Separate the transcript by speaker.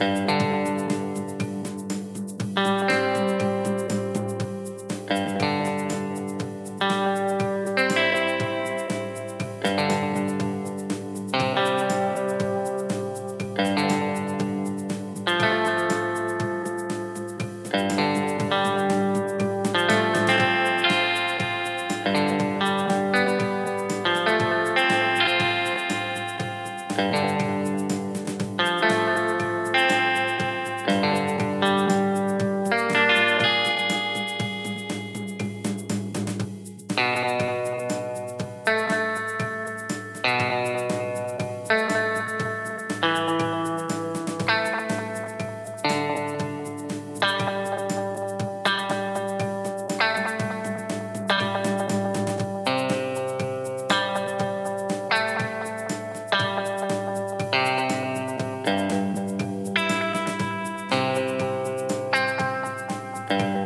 Speaker 1: Música Bye.